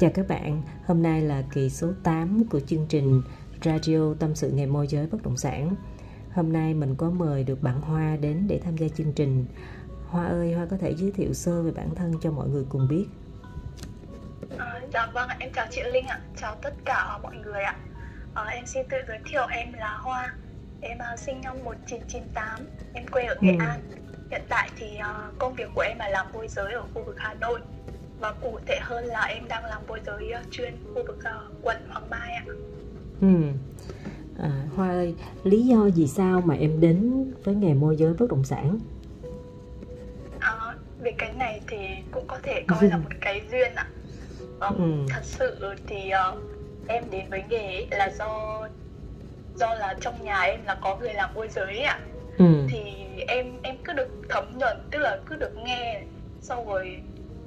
Chào các bạn, hôm nay là kỳ số 8 của chương trình Radio Tâm sự nghề môi giới bất động sản. Hôm nay mình có mời được bạn Hoa đến để tham gia chương trình. Hoa ơi, Hoa có thể giới thiệu sơ về bản thân cho mọi người cùng biết. À, dạ vâng em chào chị Linh ạ, chào tất cả mọi người ạ. À, em xin tự giới thiệu em là Hoa. Em uh, sinh năm 1998, em quê ở Nghệ ừ. An. Hiện tại thì uh, công việc của em là làm môi giới ở khu vực Hà Nội và cụ thể hơn là em đang làm môi giới uh, chuyên khu vực uh, quận Hoàng Mai ạ. Ừ. À, Hoa ơi, lý do gì sao mà em đến với nghề môi giới bất động sản? À, về cái này thì cũng có thể coi là một cái duyên ạ. Um, ừ. Thật sự thì uh, em đến với nghề là do do là trong nhà em là có người làm môi giới ạ. Ừ. Thì em em cứ được thấm nhuần tức là cứ được nghe sau rồi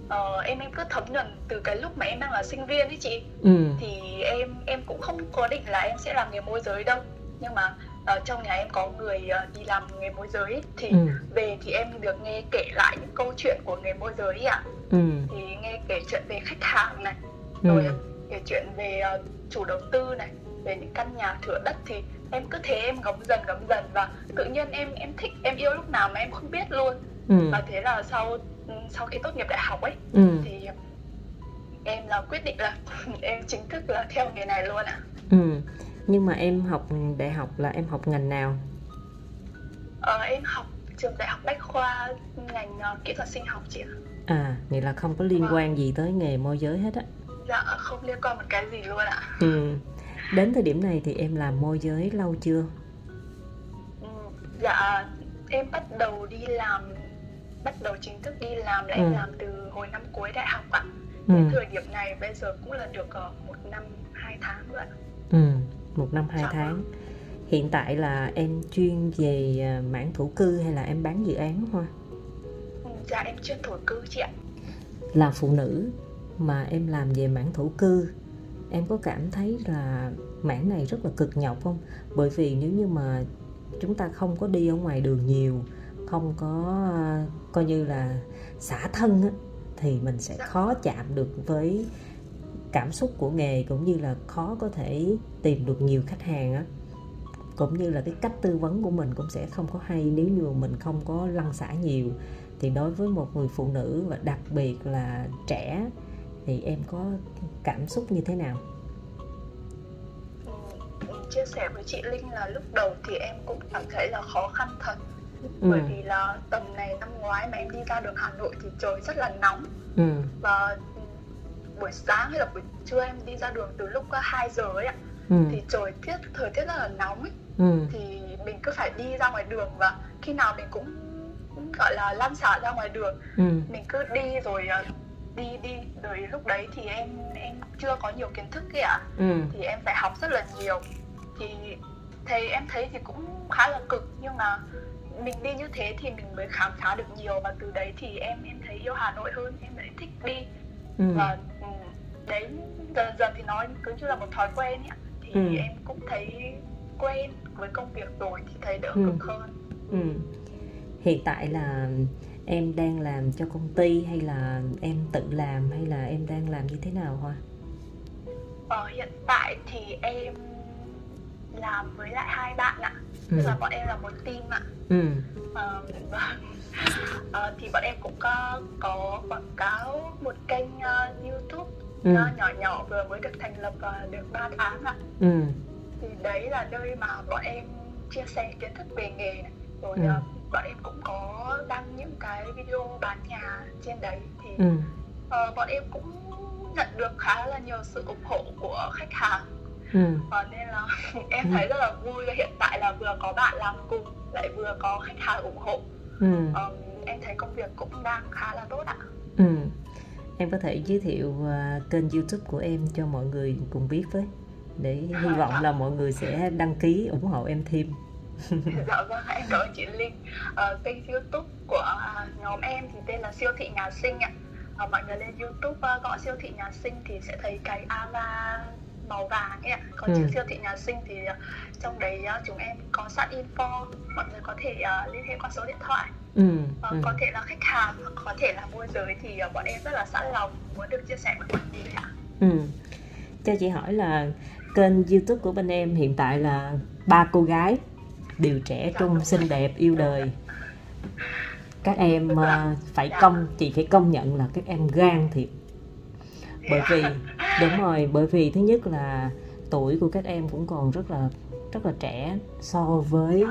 uh, em em cứ thấm nhuần từ cái lúc mà em đang là sinh viên ấy chị ừ. thì em em cũng không có định là em sẽ làm nghề môi giới đâu nhưng mà uh, trong nhà em có người uh, đi làm nghề môi giới thì ừ. về thì em được nghe kể lại những câu chuyện của nghề môi giới ạ ừ. thì nghe kể chuyện về khách hàng này ừ. rồi kể chuyện về uh, chủ đầu tư này về những căn nhà thửa đất thì em cứ thế em ngấm dần ngấm dần và tự nhiên em em thích em yêu lúc nào mà em không biết luôn ừ. và thế là sau sau khi tốt nghiệp đại học ấy ừ. thì em là quyết định là em chính thức là theo nghề này luôn ạ ừ. nhưng mà em học đại học là em học ngành nào ờ, em học trường đại học bách khoa ngành uh, kỹ thuật sinh học chị ạ à nghĩa là không có liên quan gì tới nghề môi giới hết á dạ không liên quan một cái gì luôn ạ ừ. đến thời điểm này thì em làm môi giới lâu chưa ừ, dạ em bắt đầu đi làm bắt đầu chính thức đi làm là ừ. em làm từ hồi năm cuối đại học ạ ừ. đến thời điểm này bây giờ cũng là được uh, một năm hai tháng rồi ừ một năm hai dạ. tháng vâng. hiện tại là em chuyên về ờ, mảng thổ cư hay là em bán dự án hoa ừ, dạ em chuyên thổ cư chị ạ là phụ nữ mà em làm về mảng thổ cư em có cảm thấy là mảng này rất là cực nhọc không bởi vì nếu như mà chúng ta không có đi ở ngoài đường nhiều không có coi như là xả thân á, thì mình sẽ khó chạm được với cảm xúc của nghề cũng như là khó có thể tìm được nhiều khách hàng á. Cũng như là cái cách tư vấn của mình cũng sẽ không có hay nếu như mình không có lăn xả nhiều. Thì đối với một người phụ nữ và đặc biệt là trẻ thì em có cảm xúc như thế nào? Ừ, chia sẻ với chị Linh là lúc đầu thì em cũng cảm thấy là khó khăn thật ừ. bởi vì là tầm này năm ngoái mà em đi ra đường Hà Nội thì trời rất là nóng ừ. và buổi sáng hay là buổi trưa em đi ra đường từ lúc 2 giờ ấy ạ ừ. thì trời tiết thời tiết rất là nóng ấy ừ. thì mình cứ phải đi ra ngoài đường và khi nào mình cũng, cũng gọi là lan xả ra ngoài đường ừ. mình cứ đi rồi ờ, đi đi rồi lúc đấy thì em em chưa có nhiều kiến thức ạ ừ. thì em phải học rất là nhiều thì thầy em thấy thì cũng khá là cực nhưng mà mình đi như thế thì mình mới khám phá được nhiều và từ đấy thì em em thấy yêu Hà Nội hơn em lại thích đi ừ. và ừ, đấy dần dần thì nó cứ như là một thói quen ấy thì ừ. em cũng thấy quen với công việc rồi thì thấy đỡ ừ. cực hơn ừ. hiện tại là em đang làm cho công ty hay là em tự làm hay là em đang làm như thế nào hoa ờ, hiện tại thì em làm với lại hai bạn ạ ừ. tức là bọn em là một team ạ ừ. uh, uh, thì bọn em cũng có có quảng cáo một kênh uh, youtube ừ. uh, nhỏ nhỏ vừa mới được thành lập uh, được 3 tháng ạ ừ. thì đấy là nơi mà bọn em chia sẻ kiến thức về nghề rồi ừ. uh, bọn em cũng có đăng những cái video bán nhà trên đấy thì ừ. uh, bọn em cũng nhận được khá là nhiều sự ủng hộ của khách hàng ừ. Ờ, nên là em thấy rất là vui hiện tại là vừa có bạn làm cùng lại vừa có khách hàng ủng hộ ừ. um, em thấy công việc cũng đang khá là tốt ạ ừ. em có thể giới thiệu uh, kênh youtube của em cho mọi người cùng biết với để hy vọng dạ. là mọi người sẽ đăng ký ủng hộ em thêm dạ vâng em cảm ơn chị Linh uh, kênh youtube của uh, nhóm em thì tên là siêu thị nhà sinh ạ uh, mọi người lên youtube uh, gõ siêu thị nhà sinh thì sẽ thấy cái ava màu vàng ấy ạ còn ừ. siêu thị nhà sinh thì uh, trong đấy uh, chúng em có sẵn info mọi người có thể uh, liên hệ qua số điện thoại ừ. Uh, ừ. có thể là khách hàng hoặc có thể là môi giới thì bọn em rất là sẵn lòng muốn được chia sẻ với mọi người ạ ừ. cho chị hỏi là kênh youtube của bên em hiện tại là ba cô gái đều trẻ trung xinh đẹp yêu đời các em uh, phải công chị phải công nhận là các em gan thiệt bởi vì đúng rồi bởi vì thứ nhất là tuổi của các em cũng còn rất là rất là trẻ so với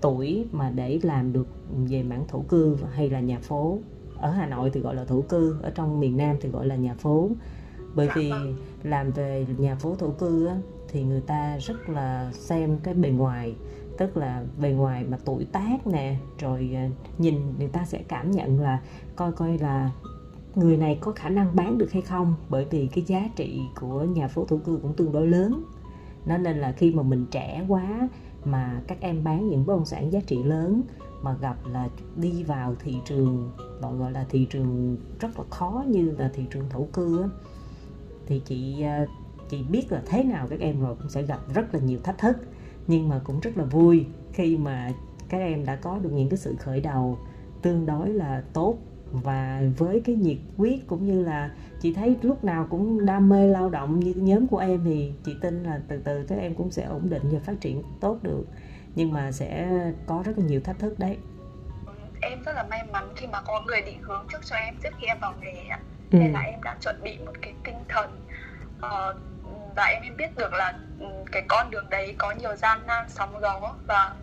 tuổi mà để làm được về mảng thổ cư hay là nhà phố. Ở Hà Nội thì gọi là thổ cư ở trong miền Nam thì gọi là nhà phố. Bởi vì làm về nhà phố thổ cư á, thì người ta rất là xem cái bề ngoài tức là bề ngoài mà tuổi tác nè rồi ờ, nhìn người ta sẽ cảm nhận là coi coi là người này có khả năng bán được hay không? Bởi vì cái giá trị của nhà phố thổ cư cũng tương đối lớn. Nó nên là khi mà mình trẻ quá mà các em bán những bất động sản giá trị lớn mà gặp là đi vào thị trường gọi là thị trường rất là khó như là thị trường thổ cư á, thì chị à, chị biết là thế nào các em rồi cũng sẽ gặp rất là nhiều thách thức. Nhưng mà cũng rất là vui khi mà các em đã có được những cái sự khởi đầu tương đối là tốt và với cái nhiệt huyết cũng như là chị thấy lúc nào cũng đam mê lao động như nhóm của em thì chị tin là từ từ các em cũng sẽ ổn định và phát triển tốt được nhưng mà sẽ có rất là nhiều thách thức đấy em rất là may mắn khi mà có người định hướng trước cho em trước khi em vào nghề ừ. nên là em đã chuẩn bị một cái tinh thần uh, và em em biết được là ừ, cái con đường đấy có nhiều gian nan sóng gió và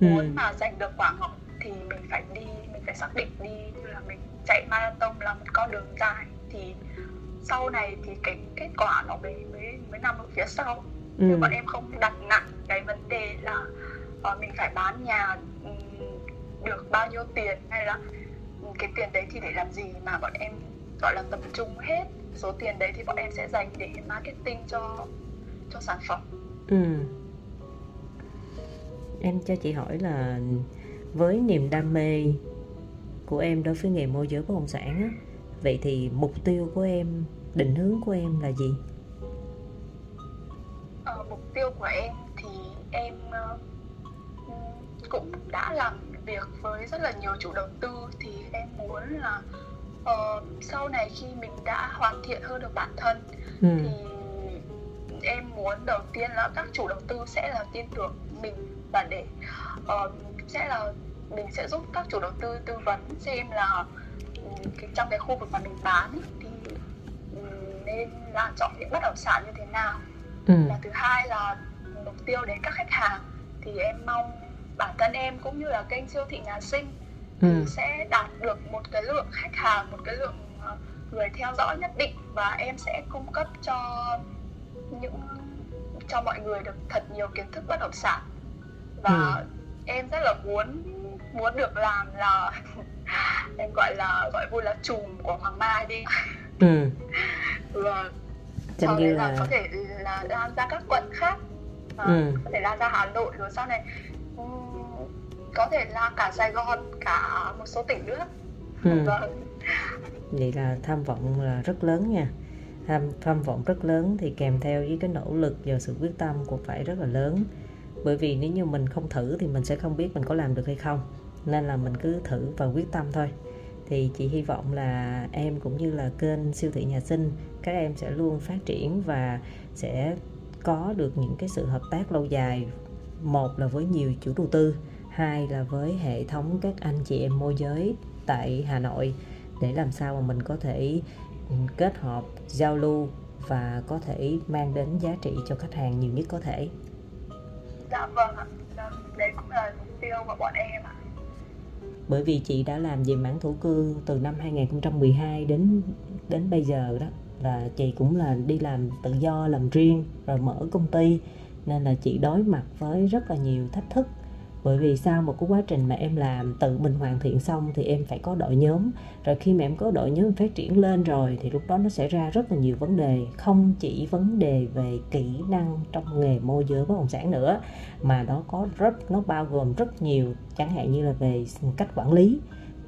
ừ. muốn mà giành được quả ngọt thì mình phải đi phải xác định đi. Như là mình chạy marathon là một con đường dài thì sau này thì cái kết quả nó mới mới mới nằm ở phía sau. Ừ. nếu bọn em không đặt nặng cái vấn đề là uh, mình phải bán nhà um, được bao nhiêu tiền hay là cái tiền đấy thì để làm gì mà bọn em gọi là tập trung hết số tiền đấy thì bọn em sẽ dành để marketing cho cho sản phẩm. Ừ. Em cho chị hỏi là với niềm đam mê của em đối với nghề môi giới bất động sản á vậy thì mục tiêu của em định hướng của em là gì ờ, mục tiêu của em thì em uh, cũng đã làm việc với rất là nhiều chủ đầu tư thì em muốn là uh, sau này khi mình đã hoàn thiện hơn được bản thân ừ. thì em muốn đầu tiên là các chủ đầu tư sẽ là tin tưởng mình và để uh, sẽ là mình sẽ giúp các chủ đầu tư tư vấn xem là um, trong cái khu vực mà mình bán thì um, nên là chọn những bất động sản như thế nào ừ. và thứ hai là mục tiêu đến các khách hàng thì em mong bản thân em cũng như là kênh siêu thị nhà sinh ừ. sẽ đạt được một cái lượng khách hàng một cái lượng ờ, người theo dõi nhất định và em sẽ cung cấp cho những cho mọi người được thật nhiều kiến thức bất động sản và ừ. em rất là muốn muốn được làm là em gọi là gọi vui là chùm của hoàng mai đi. Ừ. và sau đấy là... là có thể là lan ra các quận khác. Ừ. có thể lan ra hà nội rồi sau này có thể là cả Sài Gòn cả một số tỉnh nữa. Ừ. vâng. Vậy là tham vọng là rất lớn nha. Tham tham vọng rất lớn thì kèm theo với cái nỗ lực và sự quyết tâm cũng phải rất là lớn. Bởi vì nếu như mình không thử thì mình sẽ không biết mình có làm được hay không nên là mình cứ thử và quyết tâm thôi thì chị hy vọng là em cũng như là kênh siêu thị nhà sinh, các em sẽ luôn phát triển và sẽ có được những cái sự hợp tác lâu dài một là với nhiều chủ đầu tư, hai là với hệ thống các anh chị em môi giới tại Hà Nội để làm sao mà mình có thể ừ, kết hợp, giao lưu và có thể mang đến giá trị cho khách hàng nhiều nhất có thể. Dạ vâng ạ. Dạ, Đấy cũng là mục tiêu của bọn em ạ. Bởi vì chị đã làm về mảng thổ cư từ năm 2012 đến đến bây giờ đó. Là chị cũng là đi làm tự do, làm riêng, rồi mở công ty. Nên là chị đối mặt với rất là nhiều thách thức bởi vì sau một cái quá trình mà em làm tự mình hoàn thiện xong thì em phải có đội nhóm. Rồi khi mà em có đội nhóm phát triển lên rồi thì lúc đó nó sẽ ra rất là nhiều vấn đề. Không chỉ vấn đề về kỹ năng trong nghề môi giới bất động sản nữa, mà nó có rất, nó bao gồm rất nhiều, chẳng hạn như là về cách quản lý,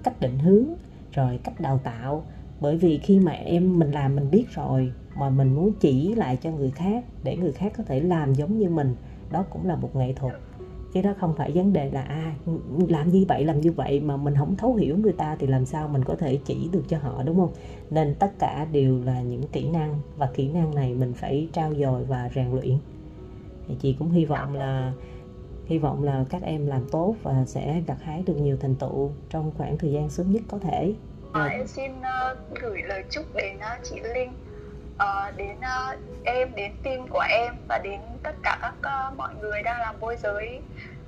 cách định hướng, rồi cách đào tạo. Bởi vì khi mà em, mình làm mình biết rồi, mà mình muốn chỉ lại cho người khác để người khác có thể làm giống như mình, đó cũng là một nghệ thuật chứ đó không phải vấn đề là à làm như vậy làm như vậy mà mình không thấu hiểu người ta thì làm sao mình có thể chỉ được cho họ đúng không? Nên tất cả đều là những kỹ năng và kỹ năng này mình phải trao dồi và rèn luyện. Thì chị cũng hy vọng là hy vọng là các em làm tốt và sẽ gặt hái được nhiều thành tựu trong khoảng thời gian sớm nhất có thể. À, em xin uh, gửi lời chúc đến uh, chị Linh uh, đến uh, em đến team của em và đến tất cả các uh, mọi người đang làm môi giới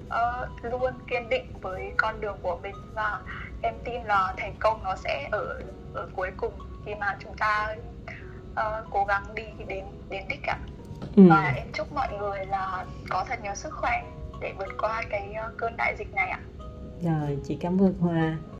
uh, luôn kiên định với con đường của mình. Và em tin là thành công nó sẽ ở ở cuối cùng khi mà chúng ta uh, cố gắng đi đến đến đích cả ừ. và em chúc mọi người là có thật nhiều sức khỏe để vượt qua cái uh, cơn đại dịch này ạ. Rồi chị cảm ơn hoa